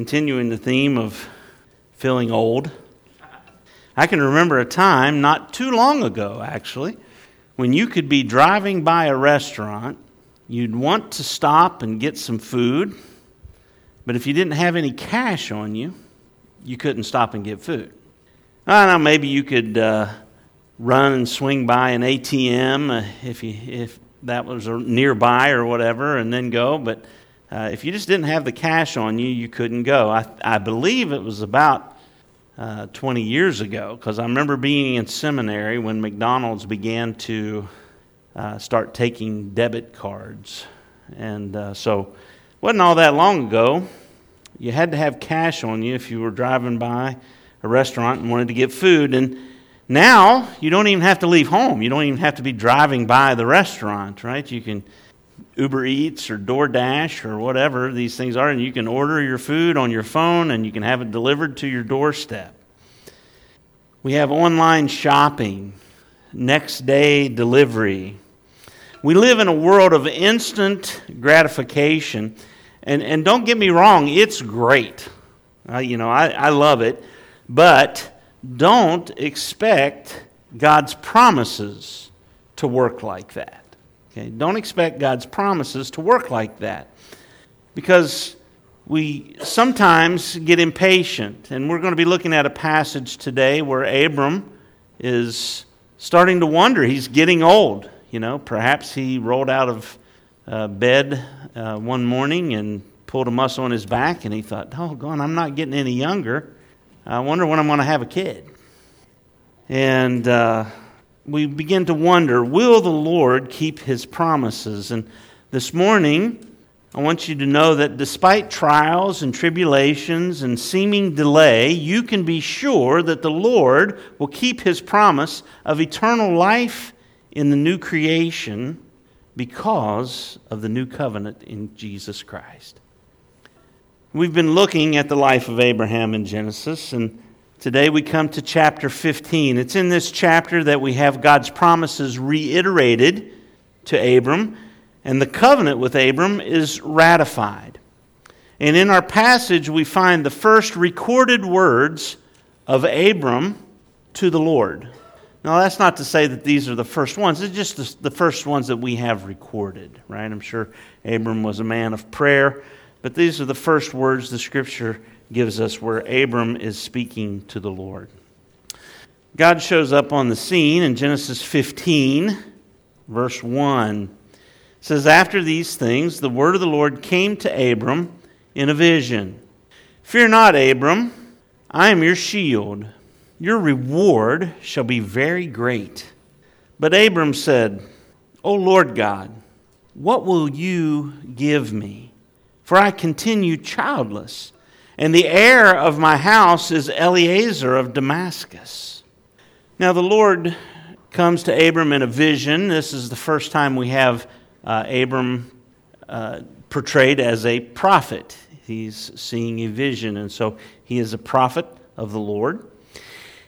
continuing the theme of feeling old, I can remember a time not too long ago, actually, when you could be driving by a restaurant, you'd want to stop and get some food, but if you didn't have any cash on you, you couldn't stop and get food. I don't know, maybe you could uh, run and swing by an ATM uh, if, you, if that was nearby or whatever, and then go, but uh, if you just didn't have the cash on you, you couldn't go. I, I believe it was about uh, 20 years ago because I remember being in seminary when McDonald's began to uh, start taking debit cards. And uh, so, wasn't all that long ago. You had to have cash on you if you were driving by a restaurant and wanted to get food. And now you don't even have to leave home. You don't even have to be driving by the restaurant, right? You can Uber Eats or DoorDash or whatever these things are, and you can order your food on your phone and you can have it delivered to your doorstep. We have online shopping, next day delivery. We live in a world of instant gratification. And, and don't get me wrong, it's great. Uh, you know, I, I love it. But don't expect God's promises to work like that. Okay? Don't expect God's promises to work like that. Because we sometimes get impatient. And we're going to be looking at a passage today where Abram is starting to wonder. He's getting old. You know, perhaps he rolled out of uh, bed uh, one morning and pulled a muscle in his back, and he thought, "Oh, God, I'm not getting any younger. I wonder when I'm going to have a kid." And uh, we begin to wonder will the Lord keep his promises? And this morning, I want you to know that despite trials and tribulations and seeming delay, you can be sure that the Lord will keep his promise of eternal life in the new creation because of the new covenant in Jesus Christ. We've been looking at the life of Abraham in Genesis, and Today we come to chapter 15. It's in this chapter that we have God's promises reiterated to Abram, and the covenant with Abram is ratified. And in our passage, we find the first recorded words of Abram to the Lord. Now, that's not to say that these are the first ones. It's just the first ones that we have recorded, right? I'm sure Abram was a man of prayer, but these are the first words the scripture gives us where Abram is speaking to the Lord. God shows up on the scene in Genesis 15, verse 1. It says, After these things, the word of the Lord came to Abram in a vision Fear not, Abram, I am your shield. Your reward shall be very great. But Abram said, O Lord God, what will you give me? For I continue childless and the heir of my house is Eliezer of Damascus. Now, the Lord comes to Abram in a vision. This is the first time we have uh, Abram uh, portrayed as a prophet. He's seeing a vision, and so he is a prophet of the Lord.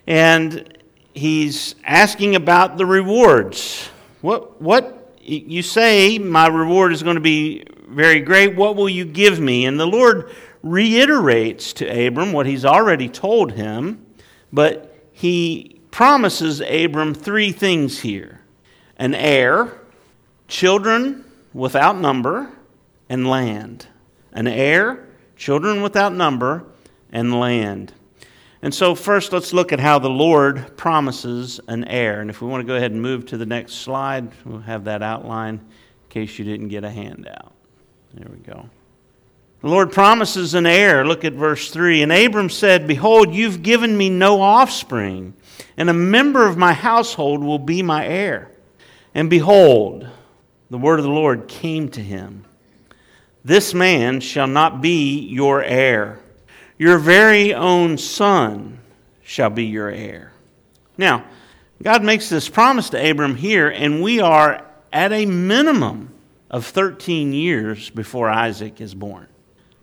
And he's asking about the rewards. What, what you say, my reward is going to be very great. What will you give me? And the Lord reiterates to Abram what he's already told him, but he promises Abram three things here an heir, children without number, and land. An heir, children without number, and land. And so, first, let's look at how the Lord promises an heir. And if we want to go ahead and move to the next slide, we'll have that outline in case you didn't get a handout. There we go. The Lord promises an heir. Look at verse 3. And Abram said, Behold, you've given me no offspring, and a member of my household will be my heir. And behold, the word of the Lord came to him This man shall not be your heir, your very own son shall be your heir. Now, God makes this promise to Abram here, and we are at a minimum of 13 years before Isaac is born.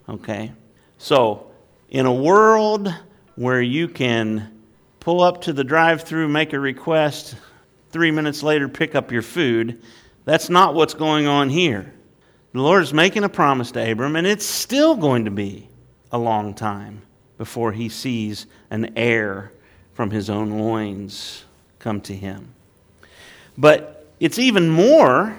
Okay? So, in a world where you can pull up to the drive through, make a request, three minutes later pick up your food, that's not what's going on here. The Lord is making a promise to Abram, and it's still going to be a long time before he sees an heir from his own loins come to him. But it's even more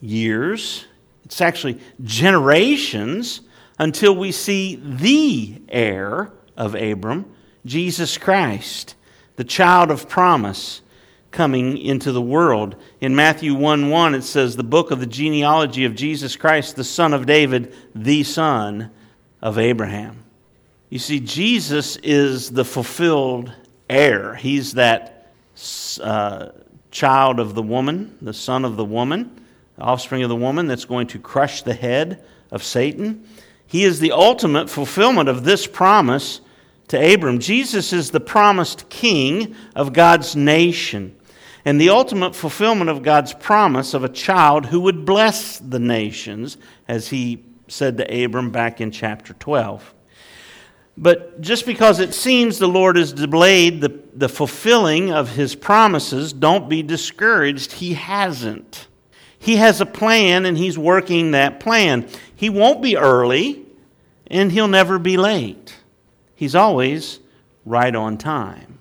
years, it's actually generations until we see the heir of Abram, Jesus Christ, the child of promise coming into the world. In Matthew 1 1, it says, The book of the genealogy of Jesus Christ, the son of David, the son of Abraham. You see, Jesus is the fulfilled heir. He's that uh, child of the woman, the son of the woman, the offspring of the woman that's going to crush the head of Satan. He is the ultimate fulfillment of this promise to Abram. Jesus is the promised king of God's nation and the ultimate fulfillment of God's promise of a child who would bless the nations, as he said to Abram back in chapter 12. But just because it seems the Lord has delayed the, the fulfilling of his promises, don't be discouraged. He hasn't. He has a plan and he's working that plan. He won't be early and he'll never be late. He's always right on time.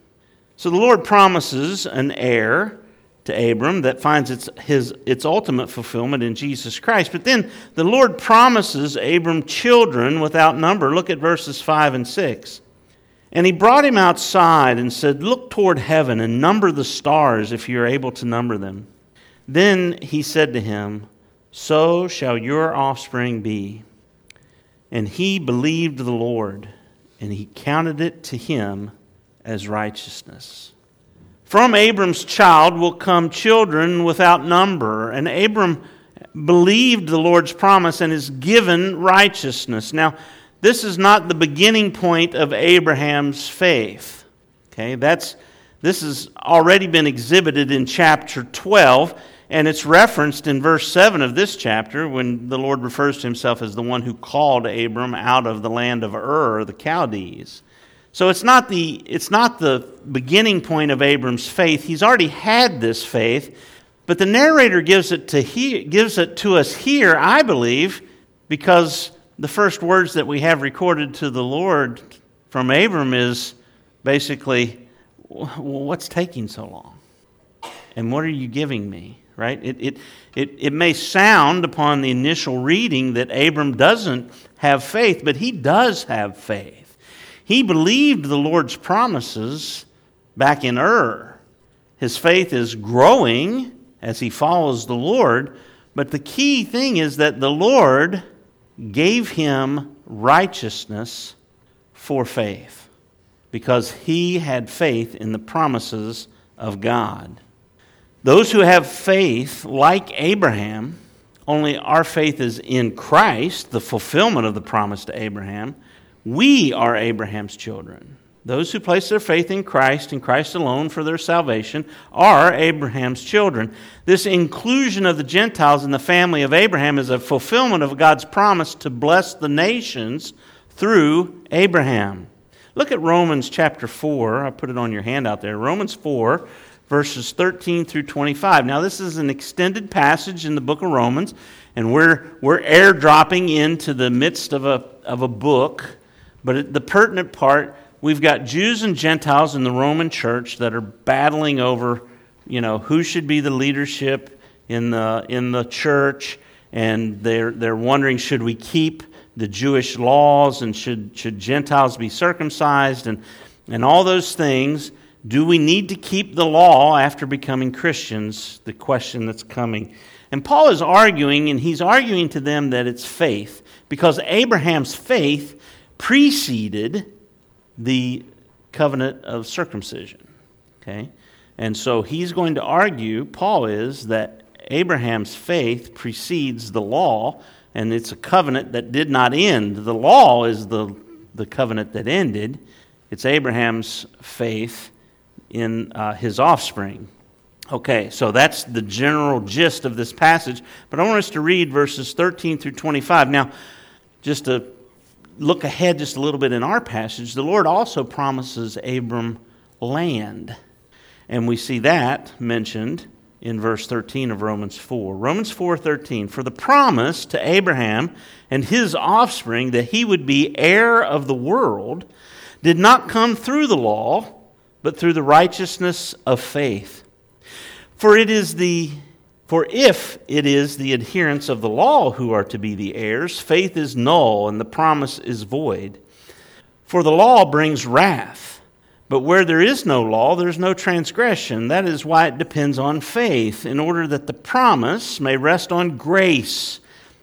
So the Lord promises an heir to Abram that finds its, his, its ultimate fulfillment in Jesus Christ. But then the Lord promises Abram children without number. Look at verses 5 and 6. And he brought him outside and said, Look toward heaven and number the stars if you are able to number them. Then he said to him, So shall your offspring be. And he believed the Lord, and he counted it to him as righteousness. From Abram's child will come children without number. And Abram believed the Lord's promise and is given righteousness. Now, this is not the beginning point of Abraham's faith. Okay, that's this has already been exhibited in chapter 12, and it's referenced in verse 7 of this chapter when the Lord refers to himself as the one who called Abram out of the land of Ur, the Chaldees. So it's not the, it's not the beginning point of Abram's faith. He's already had this faith, but the narrator gives it to, he, gives it to us here, I believe, because the first words that we have recorded to the Lord from Abram is basically, what's taking so long? And what are you giving me? Right? It, it, it, it may sound upon the initial reading that Abram doesn't have faith, but he does have faith. He believed the Lord's promises back in Ur. His faith is growing as he follows the Lord, but the key thing is that the Lord gave him righteousness for faith because he had faith in the promises of God. Those who have faith, like Abraham, only our faith is in Christ, the fulfillment of the promise to Abraham. We are Abraham's children. Those who place their faith in Christ and Christ alone for their salvation are Abraham's children. This inclusion of the Gentiles in the family of Abraham is a fulfillment of God's promise to bless the nations through Abraham. Look at Romans chapter 4. I put it on your handout there. Romans 4, verses 13 through 25. Now, this is an extended passage in the book of Romans, and we're, we're airdropping into the midst of a, of a book but the pertinent part, we've got Jews and Gentiles in the Roman church that are battling over, you know, who should be the leadership in the, in the church. And they're, they're wondering should we keep the Jewish laws and should, should Gentiles be circumcised and, and all those things. Do we need to keep the law after becoming Christians? The question that's coming. And Paul is arguing, and he's arguing to them that it's faith, because Abraham's faith preceded the covenant of circumcision. Okay? And so he's going to argue, Paul is, that Abraham's faith precedes the law, and it's a covenant that did not end. The law is the, the covenant that ended. It's Abraham's faith in uh, his offspring. Okay, so that's the general gist of this passage, but I want us to read verses 13 through 25. Now, just to look ahead just a little bit in our passage, the Lord also promises Abram land. And we see that mentioned in verse 13 of Romans 4. Romans 4:13 For the promise to Abraham and his offspring that he would be heir of the world did not come through the law, but through the righteousness of faith. For it is the for if it is the adherents of the law who are to be the heirs, faith is null and the promise is void. For the law brings wrath. But where there is no law, there's no transgression. That is why it depends on faith, in order that the promise may rest on grace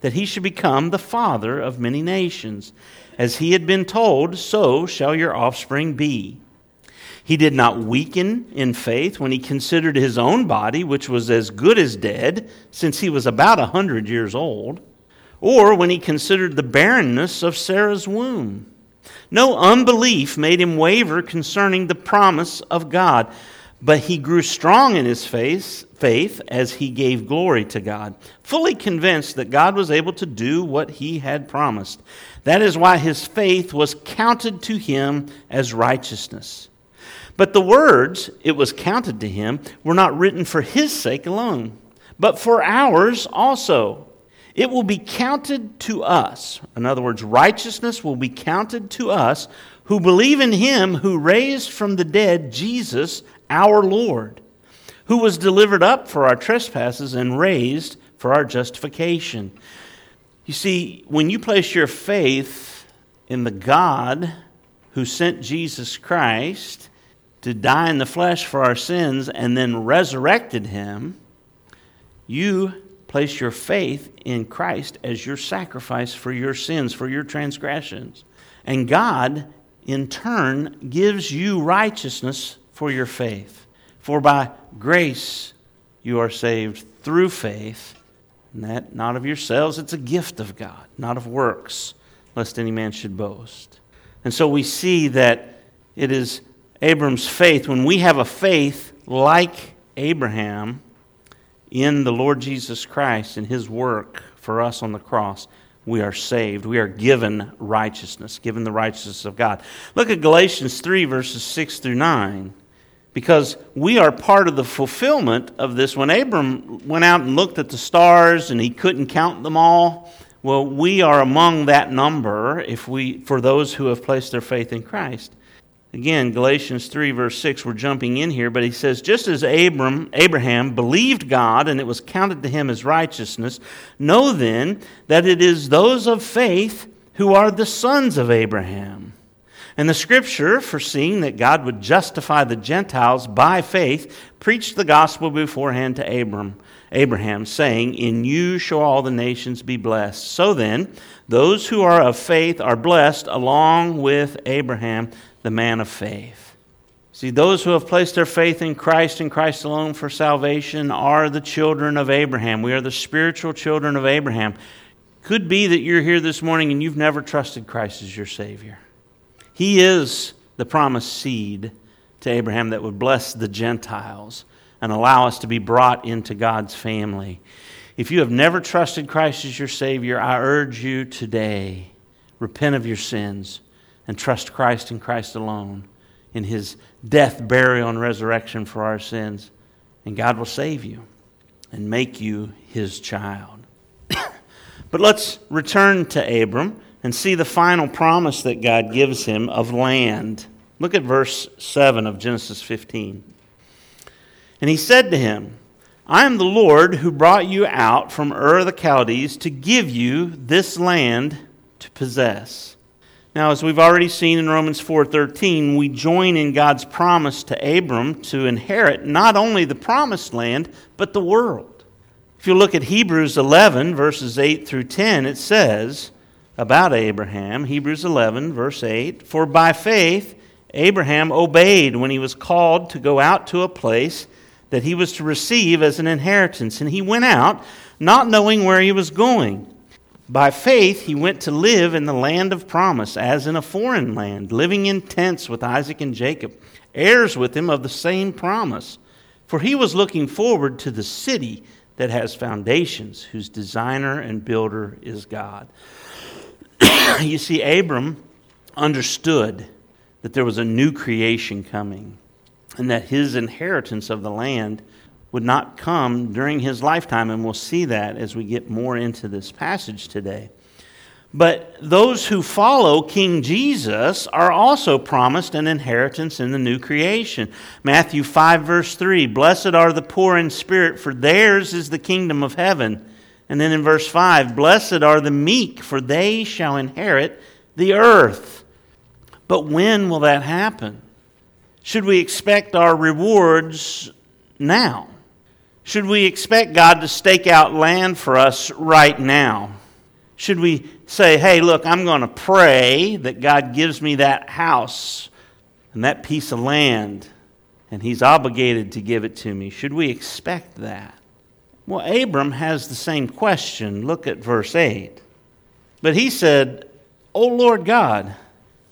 that he should become the father of many nations. As he had been told, so shall your offspring be. He did not weaken in faith when he considered his own body, which was as good as dead, since he was about a hundred years old, or when he considered the barrenness of Sarah's womb. No unbelief made him waver concerning the promise of God. But he grew strong in his faith, faith as he gave glory to God, fully convinced that God was able to do what he had promised. That is why his faith was counted to him as righteousness. But the words, it was counted to him, were not written for his sake alone, but for ours also. It will be counted to us. In other words, righteousness will be counted to us who believe in him who raised from the dead Jesus our Lord, who was delivered up for our trespasses and raised for our justification. You see, when you place your faith in the God who sent Jesus Christ to die in the flesh for our sins and then resurrected him, you place your faith in Christ as your sacrifice for your sins, for your transgressions. And God, in turn, gives you righteousness for your faith. For by grace you are saved through faith, and that not of yourselves, it's a gift of God, not of works, lest any man should boast. And so we see that it is Abram's faith. When we have a faith like Abraham in the Lord Jesus Christ and his work for us on the cross, we are saved. We are given righteousness, given the righteousness of God. Look at Galatians 3, verses 6 through 9 because we are part of the fulfillment of this. When Abram went out and looked at the stars and he couldn't count them all, well, we are among that number if we, for those who have placed their faith in Christ. Again, Galatians 3, verse 6, we're jumping in here, but he says, Just as Abram, Abraham believed God and it was counted to him as righteousness, know then that it is those of faith who are the sons of Abraham. And the scripture, foreseeing that God would justify the Gentiles by faith, preached the gospel beforehand to Abram, Abraham, saying, In you shall all the nations be blessed. So then, those who are of faith are blessed along with Abraham, the man of faith. See, those who have placed their faith in Christ and Christ alone for salvation are the children of Abraham. We are the spiritual children of Abraham. Could be that you're here this morning and you've never trusted Christ as your Savior. He is the promised seed to Abraham that would bless the Gentiles and allow us to be brought into God's family. If you have never trusted Christ as your Savior, I urge you today repent of your sins and trust Christ and Christ alone in His death, burial, and resurrection for our sins. And God will save you and make you His child. but let's return to Abram and see the final promise that God gives him of land. Look at verse 7 of Genesis 15. And he said to him, I am the Lord who brought you out from Ur of the Chaldees to give you this land to possess. Now, as we've already seen in Romans 4:13, we join in God's promise to Abram to inherit not only the promised land, but the world. If you look at Hebrews 11 verses 8 through 10, it says, about Abraham, Hebrews 11, verse 8 For by faith Abraham obeyed when he was called to go out to a place that he was to receive as an inheritance, and he went out, not knowing where he was going. By faith, he went to live in the land of promise, as in a foreign land, living in tents with Isaac and Jacob, heirs with him of the same promise. For he was looking forward to the city that has foundations, whose designer and builder is God. you see, Abram understood that there was a new creation coming and that his inheritance of the land would not come during his lifetime, and we'll see that as we get more into this passage today. But those who follow King Jesus are also promised an inheritance in the new creation. Matthew 5, verse 3 Blessed are the poor in spirit, for theirs is the kingdom of heaven. And then in verse 5 Blessed are the meek, for they shall inherit the earth. But when will that happen? Should we expect our rewards now? Should we expect God to stake out land for us right now? Should we say, hey, look, I'm going to pray that God gives me that house and that piece of land, and He's obligated to give it to me? Should we expect that? Well, Abram has the same question. Look at verse 8. But he said, O Lord God,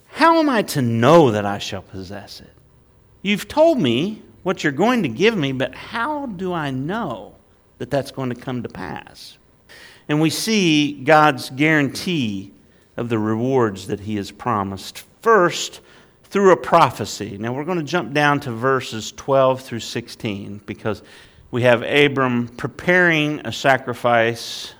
how am I to know that I shall possess it? You've told me what you're going to give me, but how do I know that that's going to come to pass? And we see God's guarantee of the rewards that He has promised. First, through a prophecy. Now we're going to jump down to verses 12 through 16 because we have Abram preparing a sacrifice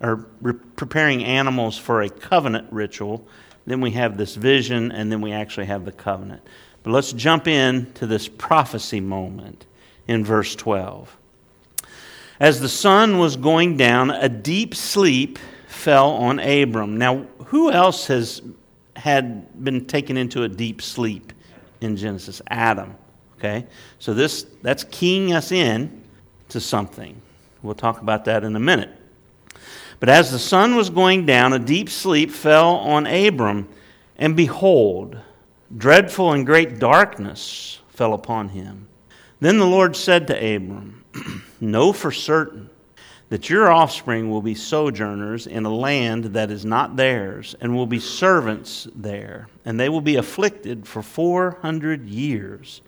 or re- preparing animals for a covenant ritual. Then we have this vision, and then we actually have the covenant. But let's jump in to this prophecy moment in verse 12. As the sun was going down, a deep sleep fell on Abram. Now, who else has had been taken into a deep sleep in Genesis? Adam. Okay? So this that's keying us in to something. We'll talk about that in a minute. But as the sun was going down, a deep sleep fell on Abram, and behold, Dreadful and great darkness fell upon him. Then the Lord said to Abram, Know for certain that your offspring will be sojourners in a land that is not theirs, and will be servants there, and they will be afflicted for four hundred years.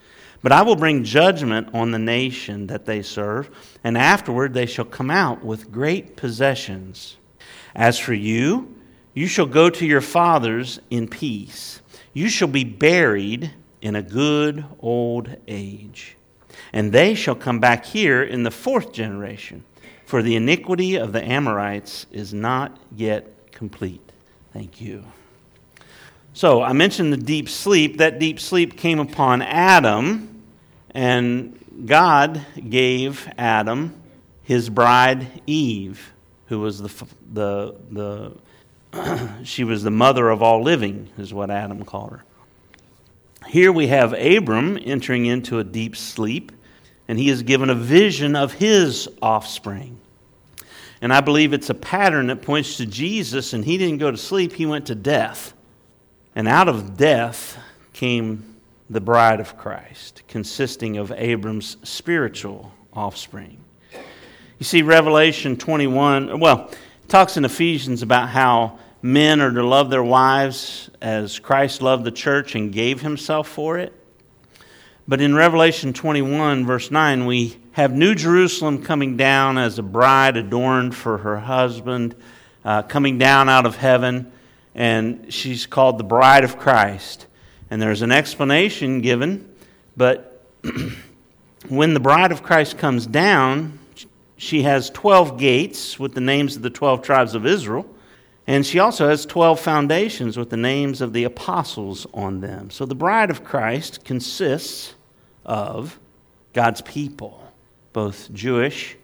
But I will bring judgment on the nation that they serve, and afterward they shall come out with great possessions. As for you, you shall go to your fathers in peace. You shall be buried in a good old age. And they shall come back here in the fourth generation, for the iniquity of the Amorites is not yet complete. Thank you. So, I mentioned the deep sleep. That deep sleep came upon Adam, and God gave Adam his bride Eve, who was the, the, the she was the mother of all living, is what Adam called her. Here we have Abram entering into a deep sleep, and he is given a vision of his offspring. And I believe it's a pattern that points to Jesus, and he didn't go to sleep, he went to death. And out of death came the bride of Christ, consisting of Abram's spiritual offspring. You see, Revelation 21, well, talks in Ephesians about how men are to love their wives as Christ loved the church and gave himself for it. But in Revelation 21, verse 9, we have New Jerusalem coming down as a bride adorned for her husband, uh, coming down out of heaven, and she's called the bride of Christ. And there's an explanation given, but when the bride of Christ comes down, she has 12 gates with the names of the 12 tribes of Israel. And she also has 12 foundations with the names of the apostles on them. So the bride of Christ consists of God's people, both Jewish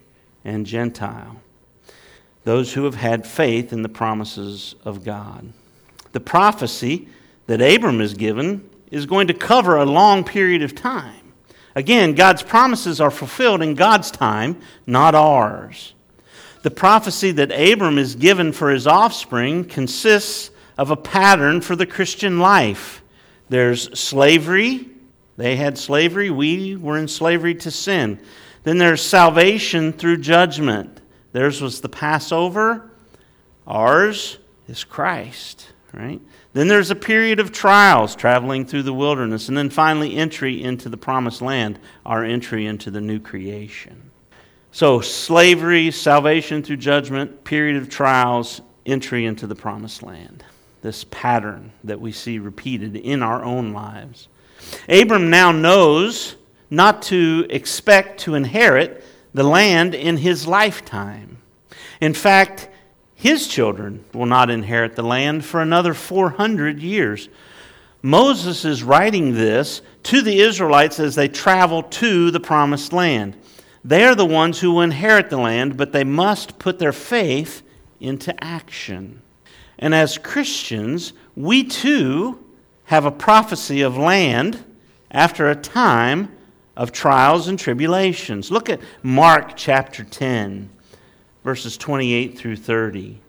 and Gentile, those who have had faith in the promises of God. The prophecy that Abram is given is going to cover a long period of time. Again, God's promises are fulfilled in God's time, not ours. The prophecy that Abram is given for his offspring consists of a pattern for the Christian life. There's slavery. They had slavery. We were in slavery to sin. Then there's salvation through judgment. Theirs was the Passover. Ours is Christ, right? Then there's a period of trials, traveling through the wilderness, and then finally entry into the promised land, our entry into the new creation. So, slavery, salvation through judgment, period of trials, entry into the promised land. This pattern that we see repeated in our own lives. Abram now knows not to expect to inherit the land in his lifetime. In fact, his children will not inherit the land for another 400 years. Moses is writing this to the Israelites as they travel to the promised land. They are the ones who will inherit the land, but they must put their faith into action. And as Christians, we too have a prophecy of land after a time of trials and tribulations. Look at Mark chapter 10, verses 28 through 30.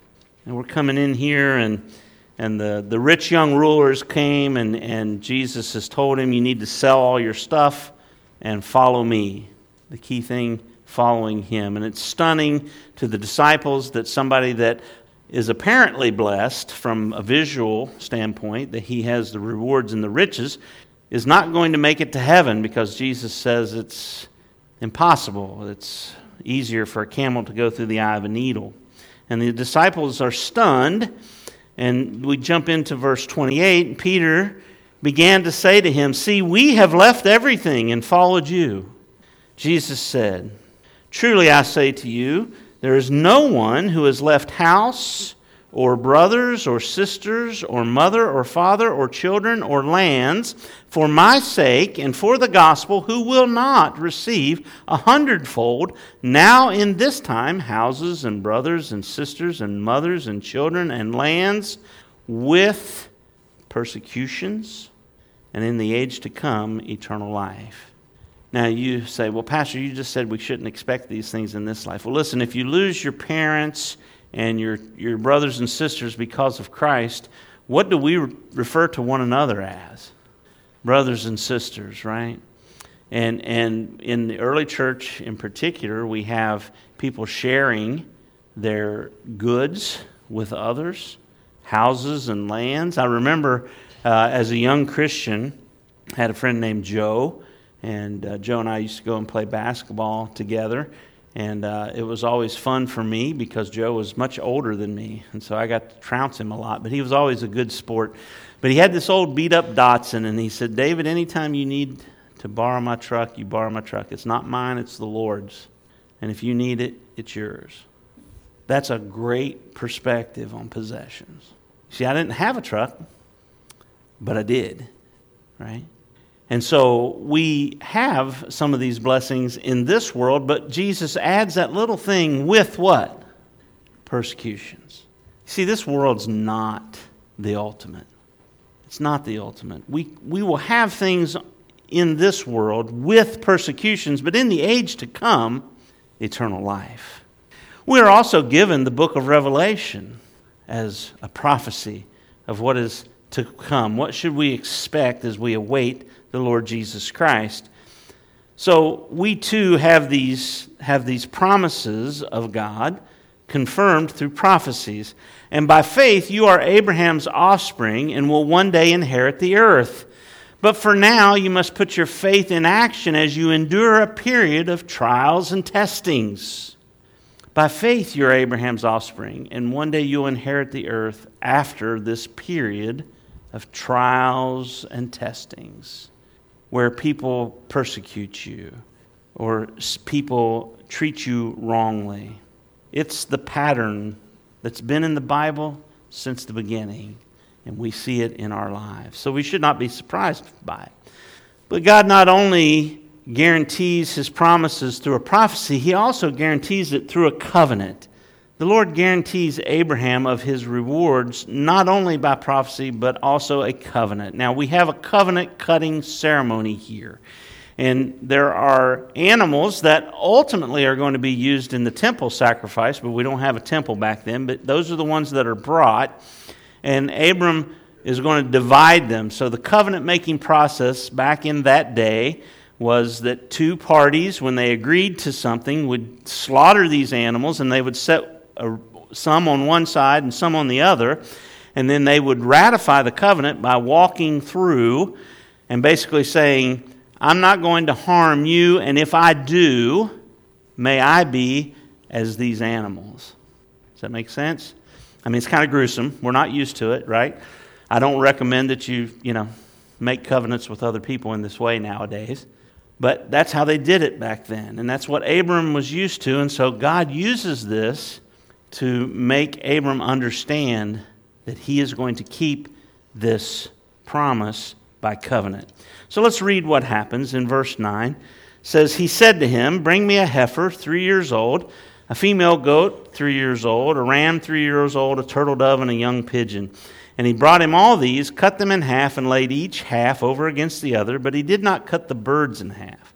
And we're coming in here, and, and the, the rich young rulers came, and, and Jesus has told him, You need to sell all your stuff and follow me the key thing following him. And it's stunning to the disciples that somebody that is apparently blessed from a visual standpoint, that he has the rewards and the riches, is not going to make it to heaven because Jesus says it's impossible. It's easier for a camel to go through the eye of a needle. And the disciples are stunned. And we jump into verse 28. Peter began to say to him, See, we have left everything and followed you. Jesus said, Truly I say to you, there is no one who has left house or brothers or sisters or mother or father or children or lands for my sake and for the gospel who will not receive a hundredfold now in this time houses and brothers and sisters and mothers and children and lands with persecutions and in the age to come eternal life. Now, you say, well, Pastor, you just said we shouldn't expect these things in this life. Well, listen, if you lose your parents and your, your brothers and sisters because of Christ, what do we refer to one another as? Brothers and sisters, right? And, and in the early church in particular, we have people sharing their goods with others, houses and lands. I remember uh, as a young Christian, I had a friend named Joe and uh, Joe and I used to go and play basketball together. And uh, it was always fun for me because Joe was much older than me. And so I got to trounce him a lot. But he was always a good sport. But he had this old beat up Datsun. And he said, David, anytime you need to borrow my truck, you borrow my truck. It's not mine, it's the Lord's. And if you need it, it's yours. That's a great perspective on possessions. See, I didn't have a truck, but I did, right? And so we have some of these blessings in this world, but Jesus adds that little thing with what? Persecutions. See, this world's not the ultimate. It's not the ultimate. We, we will have things in this world with persecutions, but in the age to come, eternal life. We are also given the book of Revelation as a prophecy of what is to come. What should we expect as we await the Lord Jesus Christ. So we too have these, have these promises of God confirmed through prophecies. And by faith, you are Abraham's offspring and will one day inherit the earth. But for now, you must put your faith in action as you endure a period of trials and testings. By faith, you're Abraham's offspring, and one day you'll inherit the earth after this period of trials and testings where people persecute you or people treat you wrongly. It's the pattern that's been in the Bible since the beginning, and we see it in our lives. So we should not be surprised by it. But God not only guarantees his promises through a prophecy, he also guarantees it through a covenant. The Lord guarantees Abraham of his rewards not only by prophecy, but also a covenant. Now, we have a covenant cutting ceremony here. And there are animals that ultimately are going to be used in the temple sacrifice, but we don't have a temple back then. But those are the ones that are brought. And Abram is going to divide them. So the covenant making process back in that day was that two parties, when they agreed to something, would slaughter these animals and they would set some on one side and some on the other. And then they would ratify the covenant by walking through and basically saying, I'm not going to harm you, and if I do, may I be as these animals. Does that make sense? I mean, it's kind of gruesome. We're not used to it, right? I don't recommend that you, you know, make covenants with other people in this way nowadays. But that's how they did it back then. And that's what Abram was used to. And so God uses this to make Abram understand that he is going to keep this promise by covenant. So let's read what happens in verse 9. It says, He said to him, Bring me a heifer, three years old, a female goat, three years old, a ram, three years old, a turtle dove, and a young pigeon. And he brought him all these, cut them in half, and laid each half over against the other, but he did not cut the birds in half.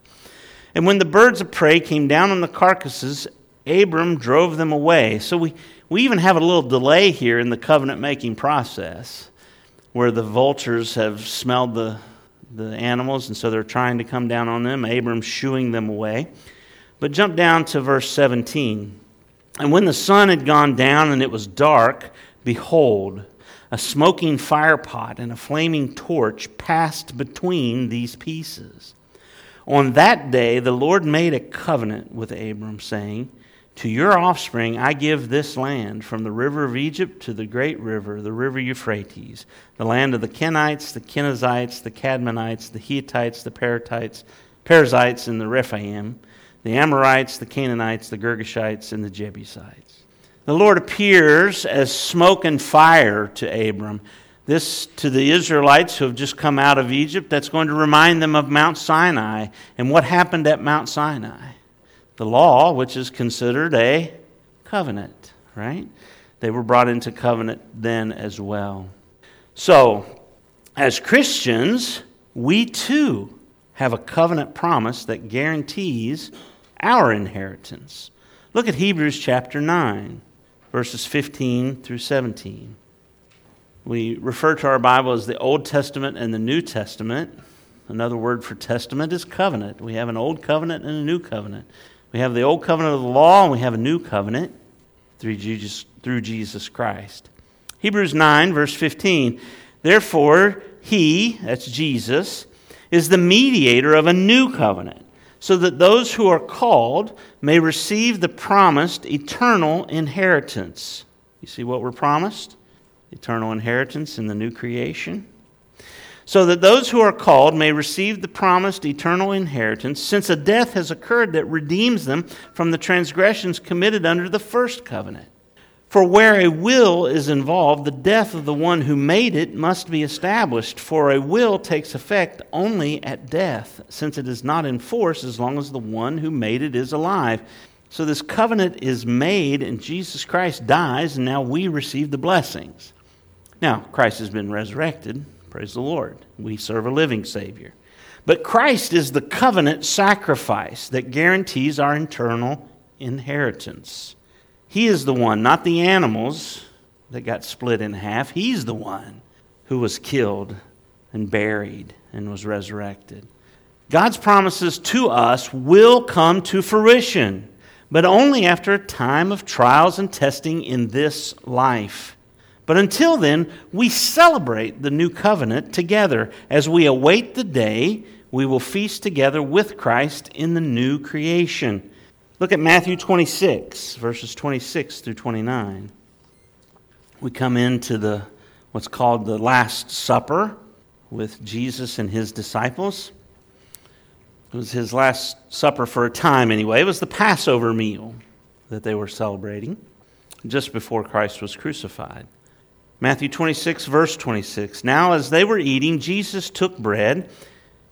And when the birds of prey came down on the carcasses, Abram drove them away. So we, we even have a little delay here in the covenant making process where the vultures have smelled the, the animals, and so they're trying to come down on them. Abram's shooing them away. But jump down to verse 17. And when the sun had gone down and it was dark, behold, a smoking firepot and a flaming torch passed between these pieces. On that day, the Lord made a covenant with Abram, saying, To your offspring I give this land, from the river of Egypt to the great river, the river Euphrates, the land of the Kenites, the Kenizzites, the Cadmonites, the Hittites, the Perizzites, Perizzites, and the Rephaim, the Amorites, the Canaanites, the Girgashites, and the Jebusites. The Lord appears as smoke and fire to Abram. This, to the Israelites who have just come out of Egypt, that's going to remind them of Mount Sinai and what happened at Mount Sinai. The law, which is considered a covenant, right? They were brought into covenant then as well. So, as Christians, we too have a covenant promise that guarantees our inheritance. Look at Hebrews chapter 9 verses 15 through 17. We refer to our Bible as the Old Testament and the New Testament. Another word for testament is covenant. We have an old covenant and a new covenant. We have the old covenant of the law and we have a new covenant through Jesus, through Jesus Christ. Hebrews 9, verse 15. Therefore, he, that's Jesus, is the mediator of a new covenant so that those who are called may receive the promised eternal inheritance. You see what we're promised? Eternal inheritance in the new creation. So that those who are called may receive the promised eternal inheritance, since a death has occurred that redeems them from the transgressions committed under the first covenant. For where a will is involved, the death of the one who made it must be established, for a will takes effect only at death, since it is not in force as long as the one who made it is alive. So this covenant is made, and Jesus Christ dies, and now we receive the blessings. Now, Christ has been resurrected. Praise the Lord. We serve a living Savior. But Christ is the covenant sacrifice that guarantees our eternal inheritance. He is the one, not the animals that got split in half. He's the one who was killed and buried and was resurrected. God's promises to us will come to fruition, but only after a time of trials and testing in this life. But until then, we celebrate the new covenant together as we await the day we will feast together with Christ in the new creation. Look at Matthew 26, verses 26 through 29. We come into the what's called the Last Supper with Jesus and his disciples. It was his last supper for a time, anyway. It was the Passover meal that they were celebrating just before Christ was crucified. Matthew 26, verse 26. Now, as they were eating, Jesus took bread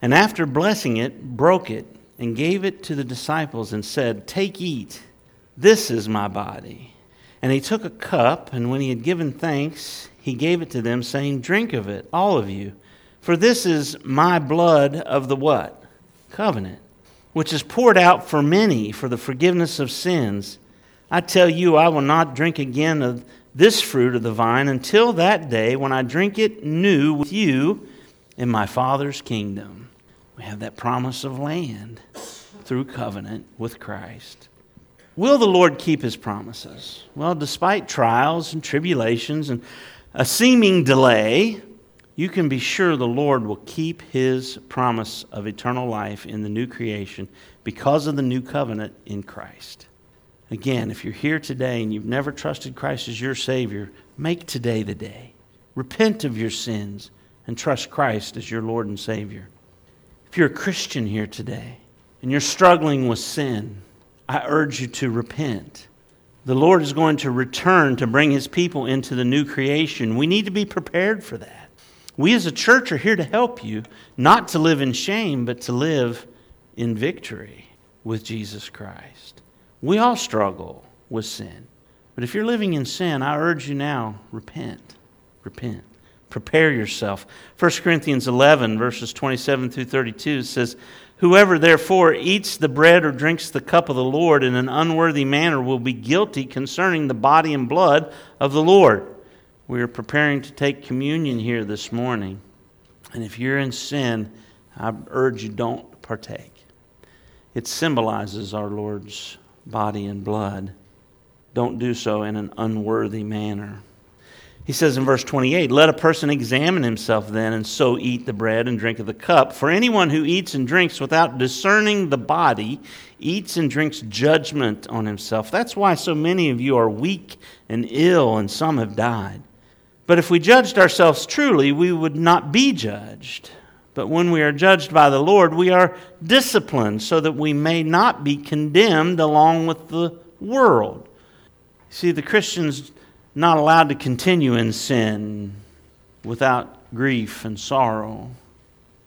and after blessing it, broke it and gave it to the disciples and said, Take, eat. This is my body. And he took a cup, and when he had given thanks, he gave it to them, saying, Drink of it, all of you. For this is my blood of the what? Covenant, which is poured out for many for the forgiveness of sins. I tell you, I will not drink again of this fruit of the vine until that day when I drink it new with you in my Father's kingdom. We have that promise of land through covenant with Christ. Will the Lord keep his promises? Well, despite trials and tribulations and a seeming delay, you can be sure the Lord will keep his promise of eternal life in the new creation because of the new covenant in Christ. Again, if you're here today and you've never trusted Christ as your Savior, make today the day. Repent of your sins and trust Christ as your Lord and Savior. If you're a Christian here today and you're struggling with sin, I urge you to repent. The Lord is going to return to bring his people into the new creation. We need to be prepared for that. We as a church are here to help you, not to live in shame, but to live in victory with Jesus Christ. We all struggle with sin. But if you're living in sin, I urge you now repent. Repent. Prepare yourself. 1 Corinthians 11, verses 27 through 32 says, Whoever therefore eats the bread or drinks the cup of the Lord in an unworthy manner will be guilty concerning the body and blood of the Lord. We are preparing to take communion here this morning. And if you're in sin, I urge you don't partake. It symbolizes our Lord's body and blood. Don't do so in an unworthy manner. He says in verse 28 Let a person examine himself then, and so eat the bread and drink of the cup. For anyone who eats and drinks without discerning the body eats and drinks judgment on himself. That's why so many of you are weak and ill, and some have died. But if we judged ourselves truly, we would not be judged. But when we are judged by the Lord, we are disciplined so that we may not be condemned along with the world. See, the Christians not allowed to continue in sin without grief and sorrow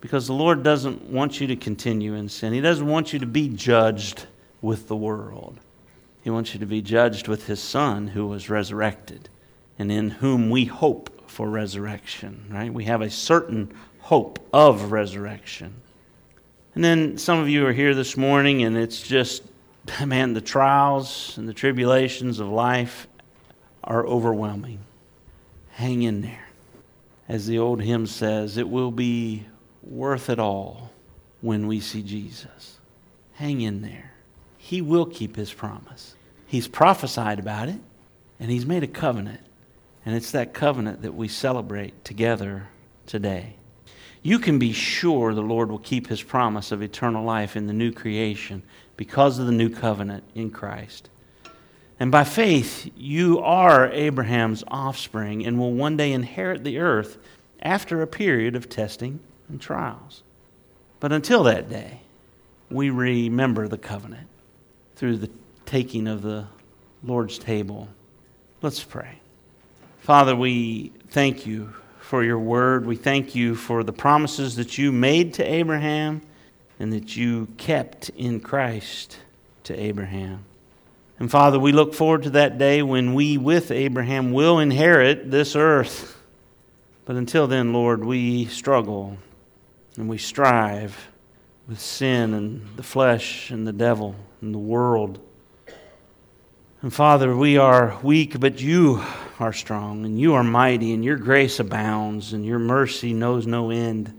because the Lord doesn't want you to continue in sin. He doesn't want you to be judged with the world. He wants you to be judged with His Son who was resurrected and in whom we hope for resurrection, right? We have a certain hope of resurrection. And then some of you are here this morning and it's just, man, the trials and the tribulations of life are overwhelming. Hang in there. As the old hymn says, it will be worth it all when we see Jesus. Hang in there. He will keep his promise. He's prophesied about it, and he's made a covenant. And it's that covenant that we celebrate together today. You can be sure the Lord will keep his promise of eternal life in the new creation because of the new covenant in Christ. And by faith, you are Abraham's offspring and will one day inherit the earth after a period of testing and trials. But until that day, we remember the covenant through the taking of the Lord's table. Let's pray. Father, we thank you for your word. We thank you for the promises that you made to Abraham and that you kept in Christ to Abraham. And Father, we look forward to that day when we, with Abraham, will inherit this earth. But until then, Lord, we struggle and we strive with sin and the flesh and the devil and the world. And Father, we are weak, but you are strong and you are mighty, and your grace abounds and your mercy knows no end.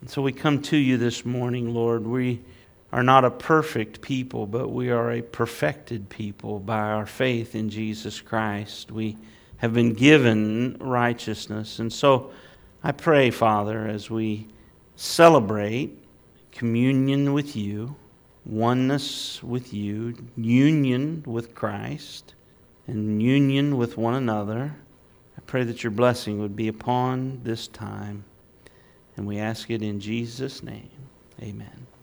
And so we come to you this morning, Lord. We are not a perfect people, but we are a perfected people by our faith in Jesus Christ. We have been given righteousness. And so I pray, Father, as we celebrate communion with you, oneness with you, union with Christ, and union with one another, I pray that your blessing would be upon this time. And we ask it in Jesus' name. Amen.